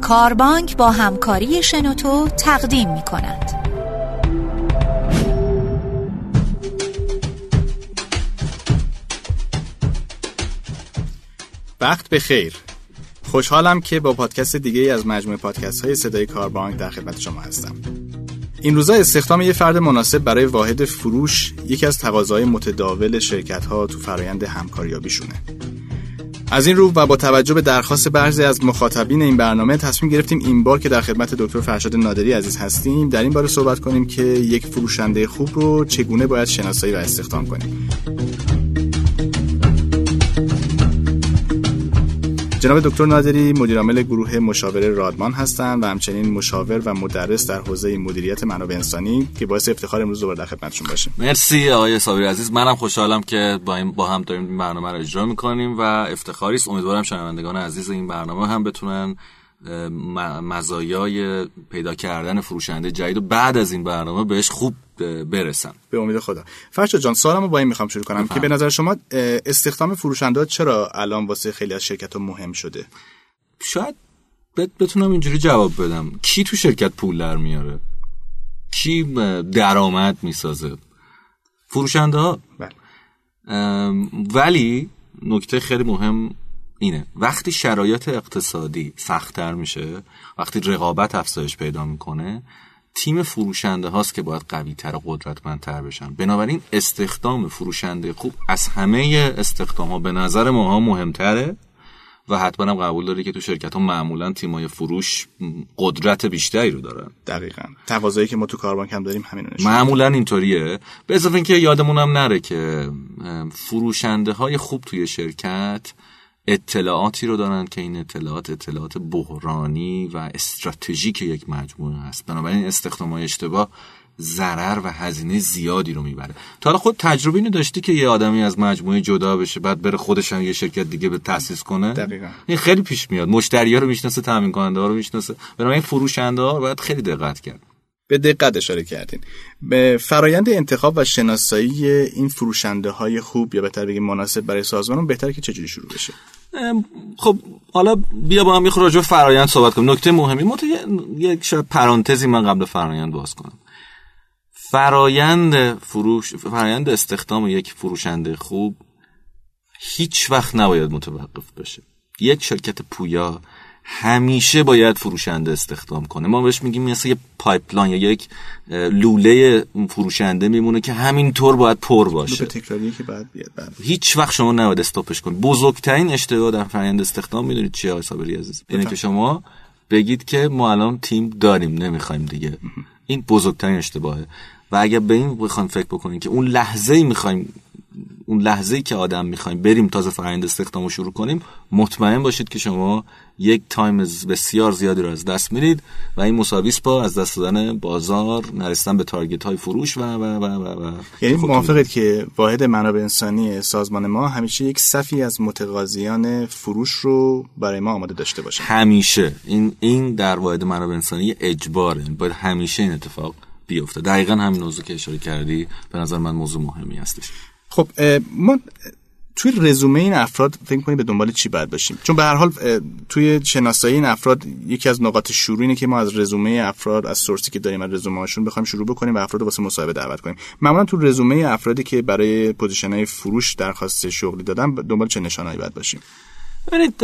کاربانک با همکاری شنوتو تقدیم می کند. وقت به خیر. خوشحالم که با پادکست دیگه از مجموعه پادکست های صدای کاربانک در خدمت شما هستم. این روزا استخدام یه فرد مناسب برای واحد فروش یکی از تقاضای متداول شرکت ها تو فرایند همکاریابیشونه. از این رو و با توجه به درخواست بعضی از مخاطبین این برنامه تصمیم گرفتیم این بار که در خدمت دکتر فرشاد نادری عزیز هستیم در این باره صحبت کنیم که یک فروشنده خوب رو چگونه باید شناسایی و استخدام کنیم. جناب دکتر نادری مدیرعامل گروه مشاور رادمان هستند و همچنین مشاور و مدرس در حوزه مدیریت منابع انسانی که باعث افتخار امروز دوباره در خدمتشون باشیم. مرسی آقای صابری عزیز. منم خوشحالم که با این با هم داریم این برنامه رو اجرا می‌کنیم و افتخاری است. امیدوارم شنوندگان عزیز این برنامه هم بتونن مزایای پیدا کردن فروشنده جدید و بعد از این برنامه بهش خوب برسن به امید خدا. فرشاد جان سوالمو با این می‌خوام شروع کنم که به نظر شما استخدام فروشنده چرا الان واسه خیلی از شرکت ها مهم شده؟ شاید بتونم اینجوری جواب بدم. کی تو شرکت پول در میاره؟ کی درآمد می‌سازه؟ فروشنده ها؟ بله. ولی نکته خیلی مهم اینه. وقتی شرایط اقتصادی سختتر میشه وقتی رقابت افزایش پیدا می‌کنه تیم فروشنده هاست که باید قوی تر و قدرتمندتر بشن. بنابراین استخدام فروشنده خوب از همه استخدام ها به نظر ماها مهمتره و حتما هم قبول داری که تو شرکت ها معمولا تیمای فروش قدرت بیشتری رو دارن. دقیقا. تقاضایی که ما تو کاربانک هم داریم همین معمولا اینطوریه. به اضافه اینکه یادمون هم نره که فروشنده های خوب توی شرکت اطلاعاتی رو دارن که این اطلاعات اطلاعات بحرانی و استراتژیک یک مجموعه هست. بنابراین استخدام های اشتباه ضرر و هزینه زیادی رو می‌بره. تا حالا خود تجربه اینو داشتی که یه آدمی از مجموعه جدا بشه بعد بره خودش هم یه شرکت دیگه به تاسیس کنه؟ دقیقا. این خیلی پیش میاد. مشتری ها رو می‌شناسه تامین کننده ها رو می‌شناسه. بنابراین فروشنده ها باید خیلی دقت کرد. به دقت اشاره کردین. به فرایند انتخاب و شناسایی این فروشنده های خوب یا بهتر بگیم مناسب برای سازمان بهتر که چجوری شروع بشه؟ خب حالا بیا با هم یه راجع فرایند صحبت کنیم. نکته مهمی ما یک شاید پرانتزی من قبل فرایند باز کنم. فرایند فروش فرایند استخدام یک فروشنده خوب هیچ وقت نباید متوقف بشه. یک شرکت پویا همیشه باید فروشنده استخدام کنه. ما بهش میگیم مثل یه pipeline یا یک لوله فروشنده میمونه که همینطور باید پر باشه. تکراری که بعد بیاد بعد. هیچ وقت شما نباید استاپش کنید بزرگترین اشتباه در فرآیند استخدام می‌دونید چیه آقای صابری عزیز؟ اینه که شما بگید که ما الان تیم داریم نمی‌خوایم دیگه. این بزرگترین اشتباهه. و اگر به این بخوایم فکر بکنیم که اون لحظه ای می‌خوایم اون لحظه ای که آدم می‌خوایم بریم تازه فرآیند استخدام رو شروع کنیم مطمئن باشید که شما یک تایم بسیار زیادی رو از دست میرید و این مساوی با از دست دادن بازار نرسیدن به تارگت های فروش و و و و, و یعنی موافقید که واحد منابع انسانی سازمان ما همیشه یک صفی از متقاضیان فروش رو برای ما آماده داشته باشه. همیشه. این این در واحد منابع انسانی اجباره. باید همیشه این اتفاق بیفته. دقیقا همین موضوع که اشاره کردی به نظر من موضوع مهمی هستش. خب ما توی رزومه این افراد فکر کنید به دنبال چی باید باشیم؟ چون به هر حال توی شناسایی این افراد یکی از نقاط شروع اینه که ما از رزومه افراد از سورسی که داریم از رزومه هاشون بخوایم شروع بکنیم و افراد واسه مصاحبه دعوت کنیم. معمولا تو رزومه افرادی که برای پوزیشن های فروش درخواست شغلی دادن دنبال چه نشانهایی باید باشیم؟ ببینید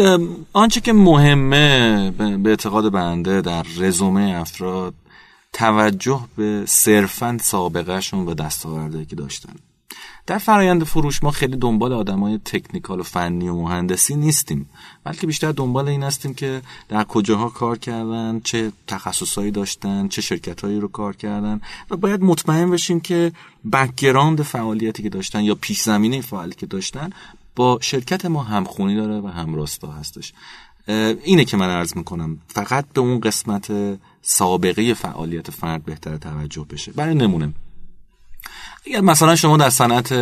آنچه که مهمه به اعتقاد بنده در رزومه افراد توجه به صرفا سابقهشون و دستاوردهایی که داشتن. در فرایند فروش ما خیلی دنبال آدمای technical و فنی و مهندسی نیستیم بلکه بیشتر دنبال این هستیم که در کجاها کار کردن چه تخصصهایی داشتن چه شرکتهایی رو کار کردن و باید مطمئن بشیم که background فعالیتی که داشتن یا پیش زمینه فعالیتی که داشتن با شرکت ما همخونی داره و همراستا هستش. اینه که من عرض می‌کنم. فقط به اون قسمت سابقه فعالیت فرد بهتر توجه بشه. برای نمونه. اگر مثلا شما در صنعت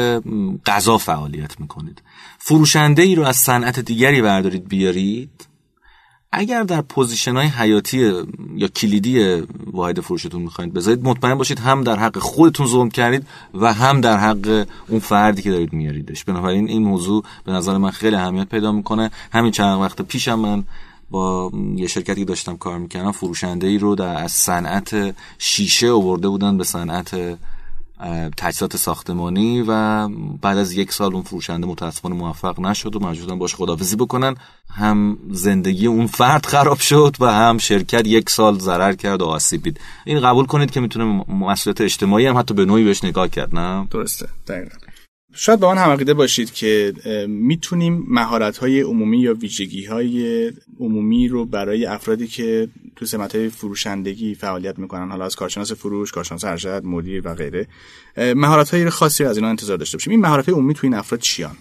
غذا فعالیت می‌کنید فروشنده ای رو از صنعت دیگری بردارید بیارید. اگر در position های حیاتی یا کلیدی واحد فروشتون می‌خواید بذارید مطمئن باشید هم در حق خودتون ظلم کردید و هم در حق اون فردی که دارید میاریدش. بنابراین این موضوع به نظر من خیلی اهمیت پیدا می‌کنه. همین چند وقت پیشم من با یه شرکتی داشتم کار می‌کردم فروشنده ای رو در از صنعت شیشه آورده بودن به صنعت تجهیزات ساختمانی و بعد از یک سال اون فروشنده متاسفانه موفق نشد و مجبورن باش خدافزی بکنن. هم زندگی اون فرد خراب شد و هم شرکت یک سال ضرر کرد و آسیب دید. این قبول کنید که می‌تونه مسئولیت اجتماعی هم حتی به نوعی بهش نگاه کرد نه؟ درسته دقیقا. شاید با آن هم عقیده باشید که می‌تونیم مهارت های عمومی یا ویژگی های عمومی رو برای افرادی که تو سمت های فروشندگی فعالیت می‌کنن حالا از کارشناس فروش، کارشناس ارشد، مدیر و غیره مهارت های خاصی از اینا انتظار داشته باشیم. این مهارت های عمومی تو این افراد چیان؟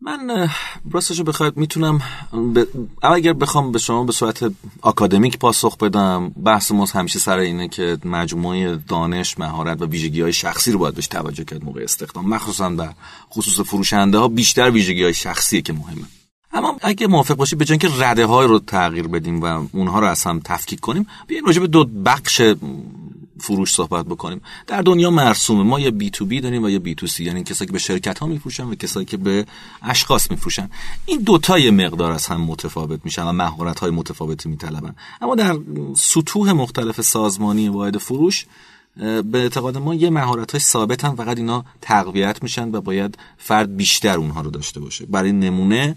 من راستشو بخواید می‌تونم ب... اگر بخوام به شما به صورت آکادمیک پاسخ بدم بحث ما همیشه سر اینه که مجموعه دانش مهارت و ویژگی های شخصی رو باید بهش توجه کرد موقع استخدام. مخصوصا در خصوص فروشنده ها بیشتر ویژگی های شخصیه که مهمه. اما اگه موافق باشید به که رده های رو تغییر بدیم و اونها رو از هم تفکیک کنیم بیاین راجع به دو بخش فروش صحبت بکنیم. در دنیا مرسومه. ما یه بی تو بی داریم و یه بی تو سی یعنی کسایی که به شرکت ها میفروشن و کسایی که به اشخاص میفروشن. این دوتا یه مقدار از هم متفاوت میشن و مهارت های متفاوتی میطلبن. اما در سطوح مختلف سازمانی واحد فروش به اعتقاد ما یه مهارت های ثابت هم فقط اینا تقویت میشن و باید فرد بیشتر اونها رو داشته باشه. برای نمونه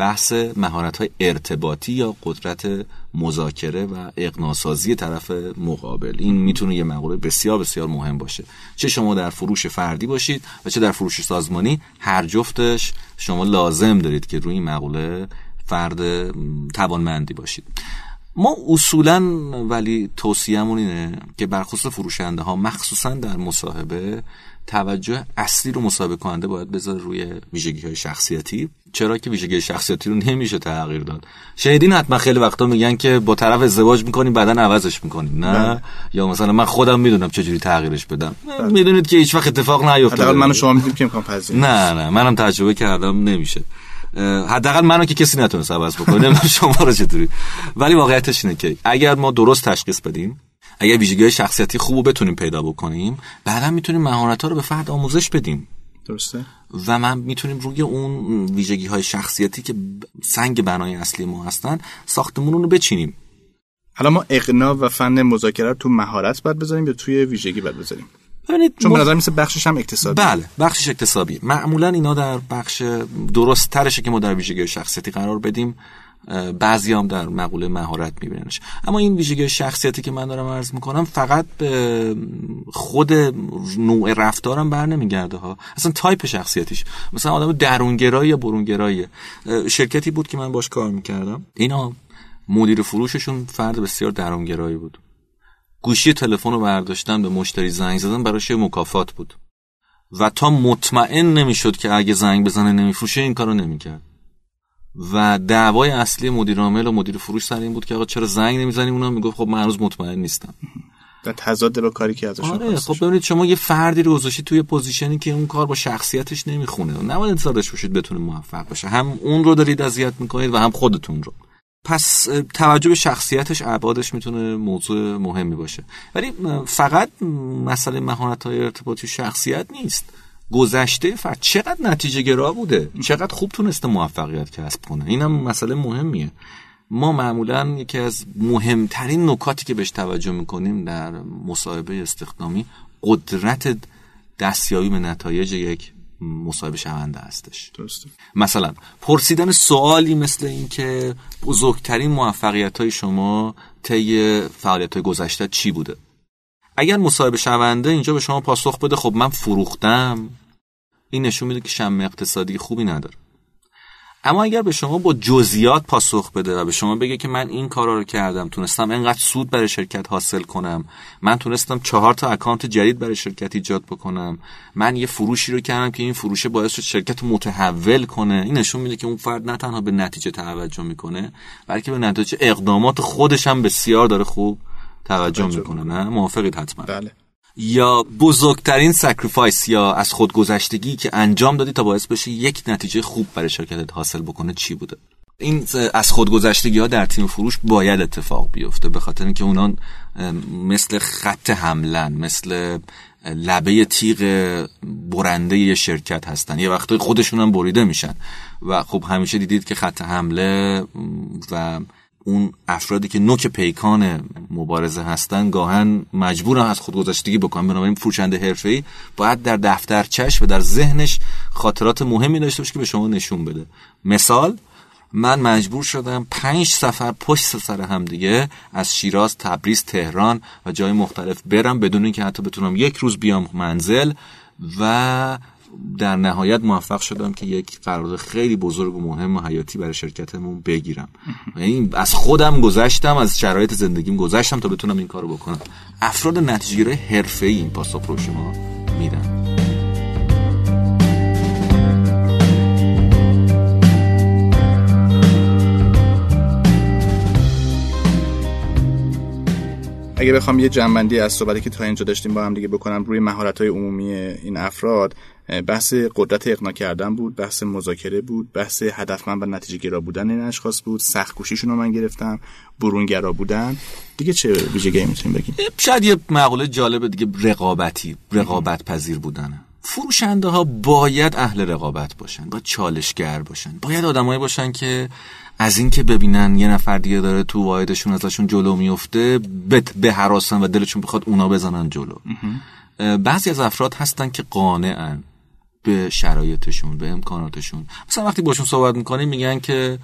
بحث مهارت های ارتباطی یا قدرت مذاکره و اقناسازی طرف مقابل. این می‌تونه یه مقوله بسیار بسیار مهم باشه. چه شما در فروش فردی باشید و چه در فروش سازمانی هر جفتش شما لازم دارید که روی این مقوله فرد توانمندی باشید. ما اصولا ولی توصیهمون اینه که برخصوص فروشنده ها مخصوصا در مصاحبه توجه اصلی رو مصاحبه کننده باید بذاره روی ویژگی های شخصیتی. چرا که ویژگی شخصیتی رو نمیشه تغییر داد. شهیدین حتما خیلی وقتا میگن که با طرف ازدواج می‌کنیم بعدا عوضش می‌کنیم نه. بله. یا مثلا من خودم می‌دونم چجوری تغییرش بدم. بله. می‌دونید که هیچ وقت اتفاق نیفته حداقل من شما می‌دونیم که امکان پذیر نه نه. منم تجربه کردم نمیشه. حداقل منو که کسی نتونست عوض بکنه نمی‌دونم شما رو چطوری؟ ولی واقعیتش اینه که اگر ما درست تشخیص بدیم اگر ویژگی شخصیتی خوب بتونیم پیدا بکنیم بعدا می‌تونیم مهارت ها رو به فرد آموزش بدیم. درسته. و من می‌تونیم روی اون ویژگی های شخصیتی که سنگ بنای اصلی ما هستن ساختمون رو بچینیم. حالا ما اقنا و فن مذاکره تو مهارت باید بذاریم یا توی ویژگی باید بذاریم؟ ببینید چون به نظر میسه بخشش هم اقتصادی. بله بخشش اقتصادی. معمولا اینا در بخش درست ترشه که ما در ویژگی شخصیتی قرار بدیم. بعضی هم در مقوله مهارت میبیننش. اما این ویژگی شخصیتی که من دارم عرض می‌کنم فقط به خود نوع رفتارم بر نمیگرده ها. اصلا تایپ شخصیتیش. مثلا آدم درونگرایی یا برونگرایی. شرکتی بود که من باش کار می‌کردم. اینا مدیر فروششون فرد بسیار درونگرایی بود. گوشی تلفن رو برداشتن به مشتری زنگ زدن براش مکافات بود. و تا مطمئن نمی‌شد که اگه زنگ بزنه نمیفروشه این کارو نمی‌کرد. و دعوای اصلی مدیر عامل و مدیر فروش سر این بود که آقا چرا زنگ نمی‌زنیم اونم می‌گفت خب من هنوز مطمئن نیستم. در تضاد با کاری که ازش آره خب ببینید شما یه فردی رو گذاشتید توی پوزیشنی که اون کار با شخصیتش نمی‌خونه. نباید انتظار داشته باشید بتونه موفق باشه. هم اون رو دارید اذیت می‌کنید و هم خودتون رو. پس توجه به شخصیتش ابعادش می‌تونه موضوع مهمی باشه. ولی فقط مسئله مهارت های ارتباطی شخصیت نیست. گذشته فرد چقدر نتیجه گرا بوده؟ چقدر خوب تونسته موفقیت کسب کنه. اینم مسئله مهمیه. ما معمولا یکی از مهمترین نکاتی که بهش توجه می‌کنیم در مصاحبه استخدامی قدرت دستیابی به نتایج یک مصاحبه شونده هستش. درسته. مثلا پرسیدن سوالی مثل اینکه بزرگترین موفقیت های شما طی فعالیت های گذشته چی بوده؟ اگر مصاحبه شونده اینجا به شما پاسخ بده خب من فروختم. این نشون میده که شم اقتصادی خوبی نداره. اما اگر به شما با جزئیات پاسخ بده و به شما بگه که من این کارا رو کردم تونستم اینقدر سود برای شرکت حاصل کنم من تونستم چهار تا account جدید برای شرکت ایجاد بکنم من یه فروشی رو کردم که این فروشه باعث شد شرکت متحول کنه این نشون میده که اون فرد نه تنها به نتیجه توجه می‌کنه بلکه به نتیجه اقدامات خودش هم بسیار داره خوب توجه می‌کنه. نه؟ موافقید حتما. بله. یا بزرگترین sacrifice یا از خودگذشتگی که انجام دادی تا باعث بشه یک نتیجه خوب برای شرکتت حاصل بکنه چی بوده؟ این از خودگذشتگی ها در تیم فروش باید اتفاق بیفته به خاطر اینکه اونا مثل خط حملن مثل لبه تیغ برنده یه شرکت هستن. یه وقتای خودشون هم بریده میشن. و خب همیشه دیدید که خط حمله و اون افرادی که نوک پیکان مبارزه هستن گاهن مجبورن از خودگذشتگی بکنن. بنابراین فروشنده حرفه‌ای باید در دفتر چش و در ذهنش خاطرات مهمی داشته باشه که به شما نشون بده. مثال من مجبور شدم پنج سفر پشت سر هم دیگه از شیراز تبریز تهران و جای مختلف برم بدون اینکه حتی بتونم یک روز بیام منزل و در نهایت موفق شدم که یک قرارداد خیلی بزرگ و مهم و حیاتی برای شرکتمون بگیرم. یعنی از خودم گذشتم از شرایط زندگیم گذشتم تا بتونم این کارو بکنم. افراد نتیجه حرفه‌ای این پاسا پرو شما میدن. اگه بخوام یه جنبندی از صحبتی که تا اینجا داشتیم با هم دیگه بکنم روی مهارت های عمومی این افراد بحث قدرت اقنا کردن بود بحث مذاکره بود بحث هدفمند و نتیجه گرا بودن این اشخاص بود سخت کوشیشون رو من گرفتم برونگرا بودن. دیگه چه ویژگی می‌تونیم بگیم؟ شاید یه مقوله جالب دیگه رقابتی رقابت پذیر بودنه. فروشنده ها باید اهل رقابت باشن باید چالشگر باشن. باید آدمایی باشن که از اینکه ببینن یه نفر دیگه داره تو واحدشون ازشون جلو میفته به حراسن و دلشون بخواد اونا بزنن جلو. بعضی از افراد هستن که قانعن به شرایطشون به امکاناتشون. مثلا وقتی باشون صحبت می‌کنیم میگن که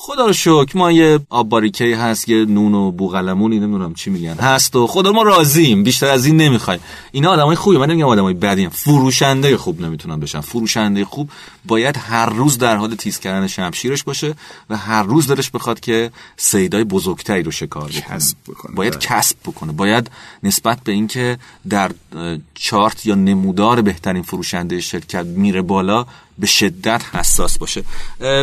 خدا رو شکر ما یه آب هست یه نون و بوغلمونی نمی‌دونم چی میگن. هست و خدا ما راضیم بیشتر از این نمی‌خوایم. اینا آدمای خوبی من نمیگم آدمای بدی فروشنده خوب نمی‌تونن بشن. فروشنده خوب باید هر روز در حال تیز کردن شمشیرش باشه و هر روز دلش بخواد که سیدای بزرگتری رو شکار بکنه, باید بله. کسب بکنه. باید نسبت به اینکه در چارت یا نمودار بهترین فروشنده شرکت میره بالا به شدت حساس باشه.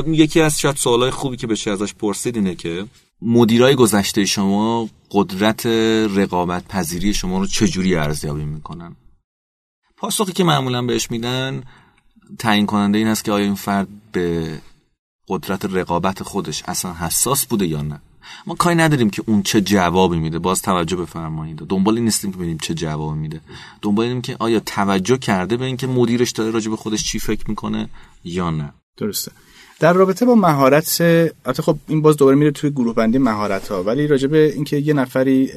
یکی از شاید سوالای خوبی که بشه ازش پرسید اینه که مدیرای گذشته شما قدرت رقابت پذیری شما رو چجوری ارزیابی می‌کنن؟ پاسخی که معمولا بهش میدن تعیین کننده این هست که آیا این فرد به قدرت رقابت خودش اصلا حساس بوده یا نه؟ ما کاری نداریم که اون چه جوابی میده. باز توجه بفرمایید. دنبال نیستیم که ببینیم چه جوابی میده. دنبال اینیم که آیا توجه کرده به اینکه مدیرش داره راجع به خودش چی فکر می‌کنه یا نه. درسته. در رابطه با مهارت البته خب این باز دوباره میره توی گروه بندی مهارت ها ولی راجع به اینکه یه نفری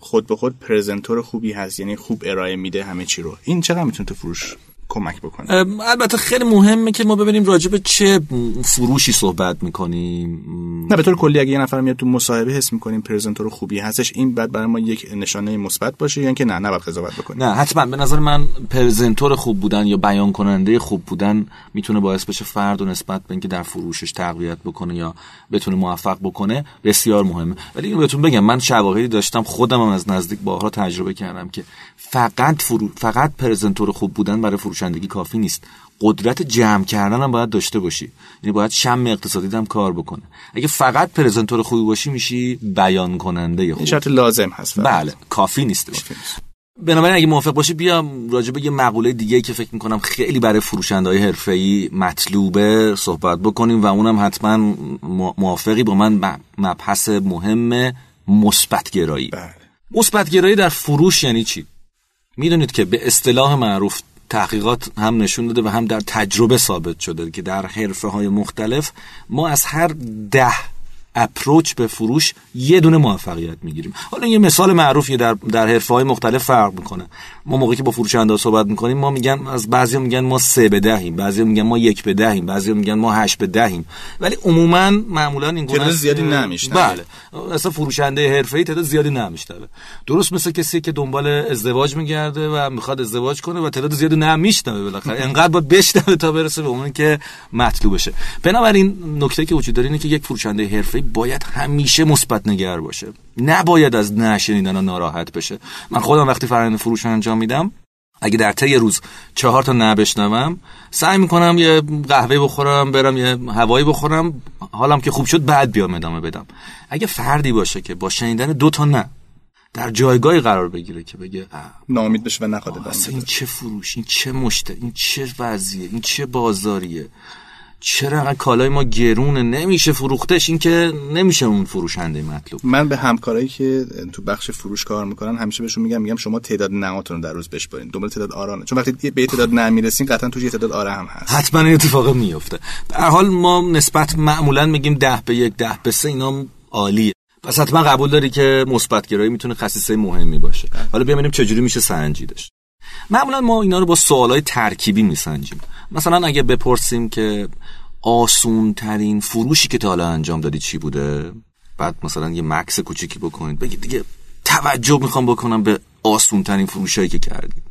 خود به خود پرزنتور خوبی هست یعنی خوب ارائه میده همه چی رو. این چقدر می‌تونه تو فروش کمک بکنه. البته خیلی مهمه که ما ببینیم راجع به چه فروشی صحبت می‌کنیم. نه به طور کلی اگه یه نفر میاد تو مصاحبه حس می‌کنیم پرزنتور خوبی هستش این بعد برای ما یک نشانه مثبت باشه یا اینکه نه نباید قضاوت بکنیم. نه حتما. به نظر من presenter خوب بودن یا بیان کننده خوب بودن می‌تونه باعث بشه فرد و نسبت به اینکه در فروشش تقویت بکنه یا بتونه موفق بکنه بسیار مهمه. ولی اینو بهتون بگم من شواهدی داشتم خودم هم از نزدیک بارها تجربه کردم که فقط فرو... فقط presenter خوب بودن برای فروشندگی کافی نیست. قدرت جمع کردن هم باید داشته باشی. یعنی باید شم اقتصادی هم کار بکنه. اگه فقط presenter خوبی باشی میشی بیان کننده خوب شرط لازم هست بله کافی نیست. بنابراین اگه موافق باشی بیام راجع به یه مقوله دیگه که فکر می‌کنم خیلی برای فروشنده های حرفه‌ای مطلوبه صحبت بکنیم و اونم حتما موافقی با من مبحث مهم مثبت گرایی بله. مثبت گرایی در فروش یعنی چی؟ می‌دونید که به اصطلاح معروف تحقیقات هم نشون داده و هم در تجربه ثابت شده که در حرفه های مختلف ما از هر ده اپروچ به فروش یه دونه موفقیت می‌گیریم. حالا یه مثال معروفی در در حرفه های مختلف فرق می‌کنه. ما موقعی که با فروشنده صحبت می‌کنیم ما میگن از بعضی میگن ما سه به دهیم بعضی میگن ما یک به دهیم بعضی میگن ما هشت به دهیم. ولی عموما معمولا این گونه زیادی نمیشه بله. اصلا فروشنده حرفه‌ای تعداد زیادی نمیشنوه. درست مثل کسی که دنبال ازدواج میگرده و می‌خواد ازدواج کنه و تعداد زیادی نمیشنوه بالاخره. انقدر باید بشنوه تا برسه به اون که مطلوب بشه بنابراین نکته که وجود داره اینه که یک فروشنده حرفه‌ای باید همیشه مثبت نگر باشه. نباید از نشنیدن ناراحت بشه. من خودم وقتی فرآیند فروش انجام میدم اگه در طی روز چهار تا نه بشنوم سعی می‌کنم یه قهوه بخورم برم یه هوایی بخورم حالم که خوب شد بعد بیام ادامه بدم. اگه فردی باشه که با شنیدن دو تا نه در جایگاهی قرار بگیره که بگه نامید بشه و نخواد این چه فروش این چه مشته این چه وضعیه این چه بازاریه. چرا کالای ما گرونه؟ نمیشه فروختش. این که نمیشه اون فروشنده مطلوب. من به همکارایی که تو بخش فروش کار می‌کنن همیشه بهشون میگم میگم شما تعداد نهاتون رو در روز بشپارین دنبال تعداد آرانه چون وقتی به تعداد نه می‌رسین قطعا توش یه تعداد آره هم هست. حتما این اتفاق میفته به حال ما نسبت معمولا میگیم ده به یک ده به سه اینا عالیه. پس حتما قبول داری که مثبت گرایی می‌تونه خصیصه مهمی باشه. حالا ببینیم چجوری میشه سنجیدش. معمولا ما اینا رو با سوالای ترکیبی میسنجیم. مثلا اگه بپرسیم که آسون ترین فروشی که تا حالا انجام دادی چی بوده؟ بعد مثلا یه مکس کوچیکی بکنید. بگید دیگه توجه می‌خوام بکنم به آسون ترین فروشایی که کردی.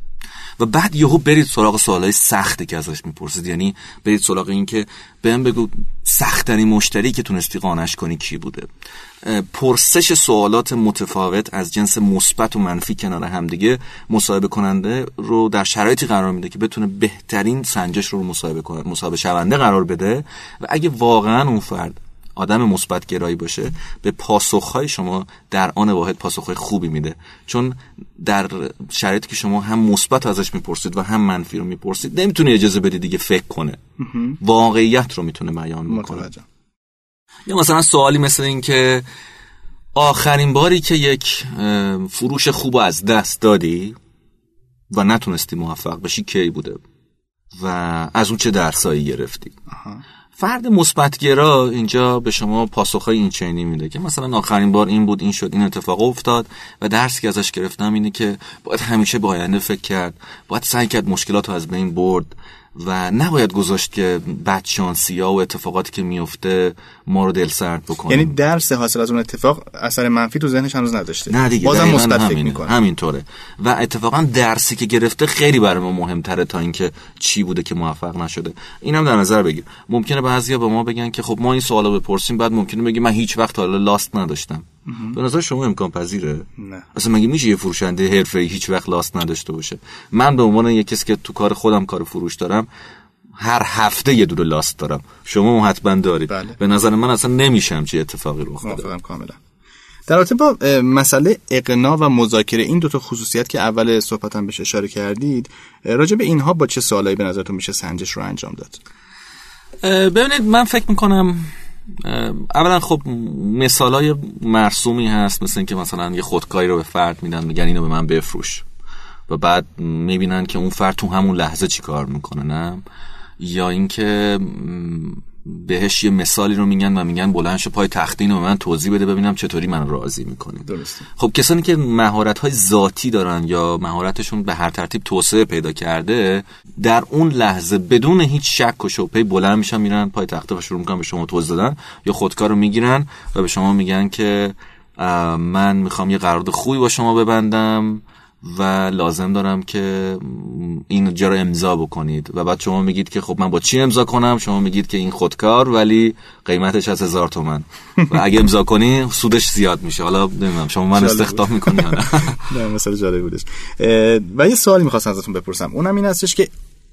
و بعد یهو برید سراغ سوالای سختی که ازش می‌پرسید. یعنی برید سراغ این که بهم بگو سختترین مشتری که تونستی قانش کنی کی بوده؟ پرسش سوالات متفاوت از جنس مثبت و منفی کنار همدیگه مصاحبه کننده رو در شرایطی قرار میده که بتونه بهترین سنجش رو مصاحبه کنه مصاحبه شونده قرار بده و اگه واقعا اون فرد آدم مثبت گرایی باشه به پاسخهای شما در آن واحد پاسخهای خوبی میده. چون در شرایطی که شما هم مثبت ازش می‌پرسید و هم منفی رو می‌پرسید نمی‌تونه اجازه بدید دیگه فکر کنه. واقعیت رو می‌تونه بیان می‌کنه یا مثلا سوالی مثل این که آخرین باری که یک فروش خوب از دست دادی و نتونستی موفق بشی کی بوده؟ و از اون چه درسایی گرفتی؟ فرد مثبتگرا اینجا به شما پاسخهای این چینی میده که مثلا آخرین بار این بود این شد این اتفاق افتاد و درسی که ازش گرفتم اینه که باید همیشه به آینده فکر کرد باید سعی کرد مشکلات رو از بین برد. و نباید گذاشت که بدشانسی ها و اتفاقاتی که میفته ما رو دل سرد بکنه. یعنی درس حاصل از اون اتفاق اثر منفی تو ذهنش هنوز نداشته. نه دیگه بازم مثبت فکر می‌کنه. همینطوره. و اتفاقا درسی که گرفته خیلی برای ما مهمتره تا اینکه چی بوده که موفق نشده. اینم در نظر بگیر. ممکنه بعضیا به ما بگن که خب ما این سوالا بپرسیم بعد ممکنه بگی من هیچ وقت حالا لاست نداشتم. به نظر شما امکان پذیره؟ نه. اصلا مگه میشه یه فروشنده حرفه‌ای هیچ وقت لاست نداشته باشه؟ من به عنوان یه کسی که تو کار خودم کار فروش دارم هر هفته یه دور لاست دارم. شما حتما دارید. بله. به نظر من اصلا نمیشم چه اتفاقی رخ بده. کاملا. در رابطه با مسئله اقنا و مذاکره این دو تا خصوصیت که اول صحبتم بهش اشاره کردید راجع به اینها با چه سوالایی به نظرتون میشه سنجش رو انجام داد؟ ببینید من فکر می‌کنم اولا خب مثال های مرسومی هست مثل اینکه مثلا یه خودکاری رو به فرد میدن میگن اینو به من بفروش. و بعد می‌بینن که اون فرد تو همون لحظه چی کار می‌کنه نه؟ یا اینکه بهش یه مثالی رو میگن و میگن بلند شو پای تختین و من توضیح بده ببینم چطوری من راضی می‌کنی درسته. خب کسانی که مهارت های ذاتی دارن یا مهارتشون به هر ترتیب توسعه پیدا کرده در اون لحظه بدون هیچ شک و شبهه بلند میشن میرن پای تخته و شروع می‌کنن به شما توضیح دادن یا خودکار رو می‌گیرن و به شما میگن که من می‌خوام یه قرارداد خوبی با شما ببندم و لازم دارم که این جا رو امضا بکنید. و بعد شما میگید که خب من با چی امضا کنم؟ شما میگید که این خودکار ولی قیمتش از هزار تومن. و اگه امضا کنی سودش زیاد میشه. حالا نمی‌دونم شما من استخدام می‌کنی نه؟ مثلا جالب بودش. و یه سوالی می‌خواستم ازتون بپرسم. اونم این هستش که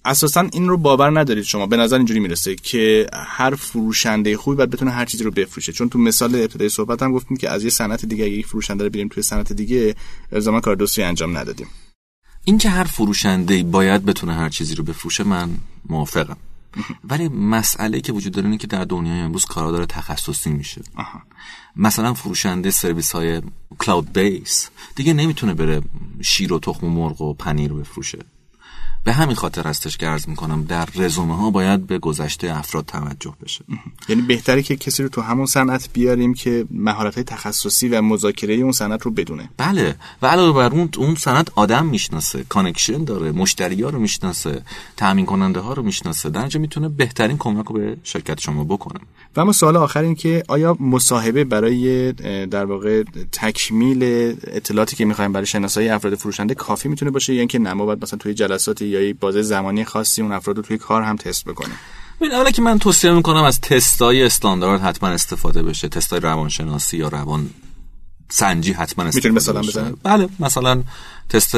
اساسا این رو باور ندارید شما. به نظر اینجوری می‌رسه که هر فروشنده خوبی باید بتونه هر چیزی رو بفروشه. چون تو مثال ابتدای صحبت هم گفتیم که از یه صنعت دیگه اگه یک فروشنده رو بریم توی صنعت دیگه الزاما کار درستی انجام ندادیم. این که هر فروشنده باید بتونه هر چیزی رو بفروشه من موافقم. ولی مسئله که وجود داره اینه که در دنیای امروز کارا تخصصی میشه. آها. مثلا فروشنده سرویس های کلاود بیس دیگه نمی‌تونه بره شیر و تخم و مرغ و پنیر بفروشه. به همین خاطر هستش که عرض می‌کنم در رزومه ها باید به گذشته افراد توجه بشه. یعنی بهتره که کسی رو تو همون صنعت بیاریم که مهارت های تخصصی و مذاکره اون صنعت رو بدونه. بله و علاوه بر اون اون صنعت آدم می‌شناسه connection داره مشتری ها رو می‌شناسه تامین کننده ها رو می‌شناسه. در می‌تونه بهترین کمک رو به شرکت شما بکنه. و اما سوال آخر این که آیا مصاحبه برای در واقع تکمیل اطلاعاتی که می‌خوایم برای شناسایی افراد فروشنده کافی می‌تونه باشه یا اینکه نه ما باید مثلا توی جلساتی یا بازه زمانی خاصی اون افراد رو توی کار هم تست بکنه. ببین اولا که من توصیه می‌کنم از تستای استاندارد حتما استفاده بشه. تستای روانشناسی یا روان سنجی حتما می‌تونی مثلا بزنید بله مثلا تست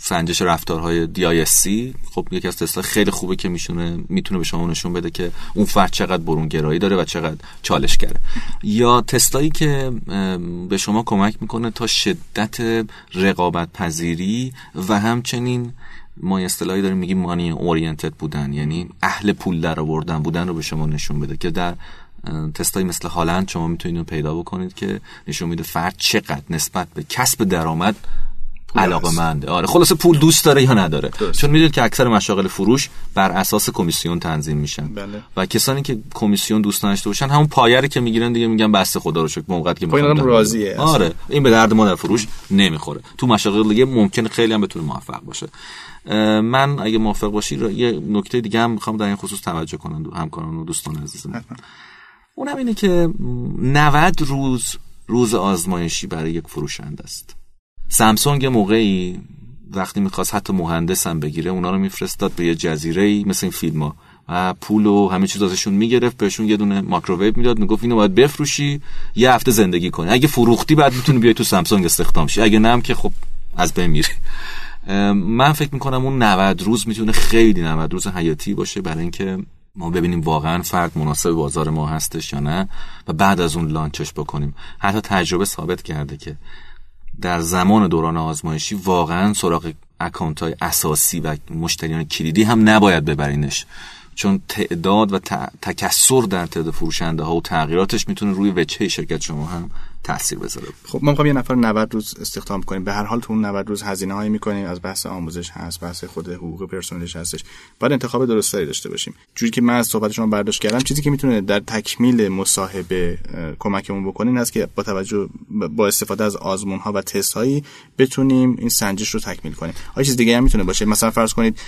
سنجش رفتارهای DISC خب یکی از تست‌ها خیلی خوبه که میشونه می‌تونه به شما نشون بده که اون فرد چقدر برونگرایی داره و چقدر چالشگره. یا تستایی که به شما کمک می‌کنه تا شدت رقابت پذیری و همچنین ما اصطلاحی داریم میگیم مانی اورینتد بودن. یعنی اهل پول در آوردن بودن رو به شما نشون بده که در تستایی مثل هالند شما می‌تونید رو پیدا بکنید که نشون میده فرد چقدر نسبت به کسب درآمد علاقه منده آره خلاصه پول دوست داره یا نداره. چون می‌دونید که اکثر مشاغل فروش بر اساس کمیسیون تنظیم میشن. بله. و کسانی که کمیسیون دوست نداشته باشن همون پایری که می‌گیرن دیگه میگن بسته خدا رو شکر موقعی که می‌خوان راضیه. آره این به درد ما در فروش نمی‌خوره. تو مشاغل دیگه ممکنه خیلی هم بتونه موفق باشه. من اگه موافق باشی یه نکته دیگه هم می‌خوام در این خصوص توجه کنم همکاران و دوستان عزیزم. اونم اینه که 90 روز روز آزمایشی برای یک فروشنده است. سامسونگ موقعی وقتی می‌خواست حتی مهندسم بگیره اونا رو میفرستاد به یه جزیره ای مثل این فیلم ها و پول و همه چیز ازشون می‌گرفت بهشون یه دونه ماکروویو می‌داد می‌گفت اینو باید بفروشی یه هفته زندگی کنی. اگه فروختی بعد می‌تونی بیای تو سامسونگ استخدام شی. اگه نه که خب از بین میری. من فکر می‌کنم اون 90 روز می‌تونه خیلی 90 روز حیاتی باشه برای اینکه ما ببینیم واقعا فرد مناسب بازار ما هستش یا نه و بعد از اون لانچش بکنیم. حتی تجربه ثابت کرده که در زمان دوران آزمایشی واقعا سراغ اکانت های اساسی و مشتریان کلیدی هم نباید ببرینش. چون تعداد و تکسر در تعداد فروشنده ها و تغییراتش می‌تونه روی وجهه شرکت شما هم تاثیر بذاره. خب ما می‌خوایم یه نفر 90 روز استخدام کنیم. به هر حال تو اون 90 روز هزینه هایی می‌کنیم. از بحث آموزش هست بحث خود حقوق پرسنلش هستش. باید انتخاب درستری داشته باشیم. جوری که من از صحبت شما برداشت کردم چیزی که می‌تونه در تکمیل مصاحبه کمکمون بکنه این است که با توجه با استفاده از آزمون ها و تست هایی بتونیم این سنجش رو تکمیل کنیم. آیا چیز دیگه هم می‌تونه باشه؟ مثلا فرض کنید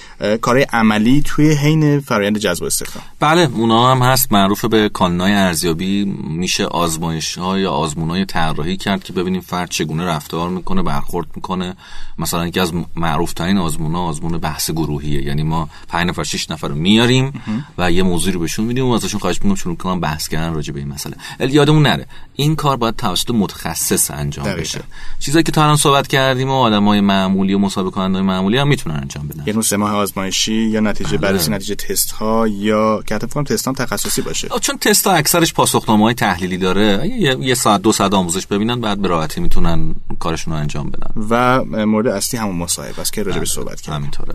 کارهای عملی توی حین فرآیند جذب استخدام. بله اونا هم هست. معروف به کانونای ارزیابی. میشه آزمایش ها یا آزمون طراحی کرد که ببینیم فرد چگونه رفتار می‌کنه برخورد می‌کنه. مثلا یکی از معروف ترین آزمون ها آزمون بحث گروهیه. یعنی ما 5 نفر 6 نفر رو میاریم و یه موضوعی رو بهشون میدیم و ازشون خواهش می‌کنیم شروع کنن بحث کردن راجع به این مسئله. یادمون نره. این کار باید توسط متخصص انجام دقیقا. بشه. چیزایی که تا الان صحبت کردیم و آدمای معمولی و مسابقه کننده معمولی هم می‌تونن انجام بدن. یعنی سه ماه آزمایشی یا نتیجه بله. بررسی نتیجه تست ها یا که حتی تست هم تخصصی باشه. چون تست ها اکثرش پاسخنامه های تحلیلی داره. یه ساعت دو ساعت آموزش ببینن بعد به راحتی می‌تونن کارشون رو انجام بدن. و مورد اصلی همون مصاحبه است که راجع به بله، صحبت کردیم. همینطوره.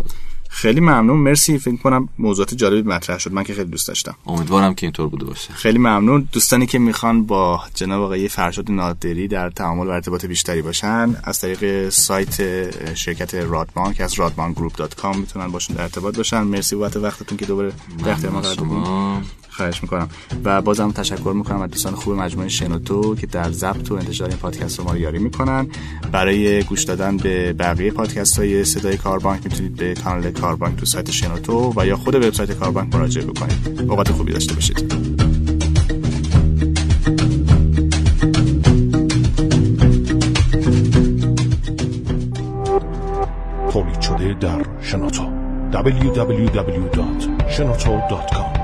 خیلی ممنون. مرسی. فکر کنم موضوعات جالبی مطرح شد. من که خیلی دوست داشتم. امیدوارم که اینطور بوده باشه. خیلی ممنون. دوستانی که می‌خوان با جناب آقای فرشاد نادری در تعامل و ارتباط بیشتری باشن از طریق سایت شرکت رادمان که از radmangroup.com می‌تونن باشون در ارتباط باشن. مرسی. بابت وقتتون که دوباره در اختیار ما خواهش می‌کنم. و بازم تشکر می‌کنم از دوستان خوب مجموعه شنوتو که در ضبط و انتشار این پادکست رو ما یاری می‌کنن. برای گوش دادن به بقیه پادکست های صدای کاربانک می‌تونید به کانال کاربانک تو سایت شنوتو و یا خود وبسایت کاربانک مراجعه بکنید. اوقات خوبی داشته باشید. تولید در شنوتو. www.shenoto.com